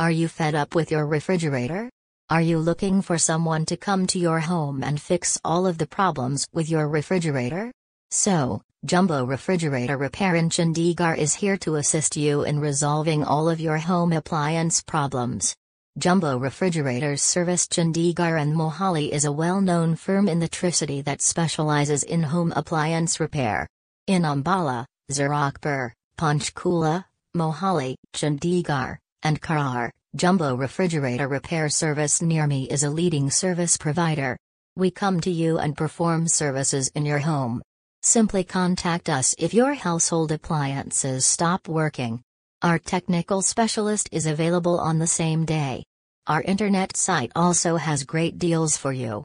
Are you fed up with your refrigerator? Are you looking for someone to come to your home and fix all of the problems with your refrigerator? So, Jumbo Refrigerator Repair in Chandigarh is here to assist you in resolving all of your home appliance problems. Jumbo Refrigerators service Chandigarh and Mohali is a well-known firm in the Tricity that specializes in home appliance repair. In Ambala, Zirakpur, Panchkula, Mohali, Chandigarh, and Kharar, Jumbo Refrigerator Repair Service near me is a leading service provider. We come to you and perform services in your home. Simply contact us if your household appliances stop working. Our technical specialist is available on the same day. Our internet site also has great deals for you.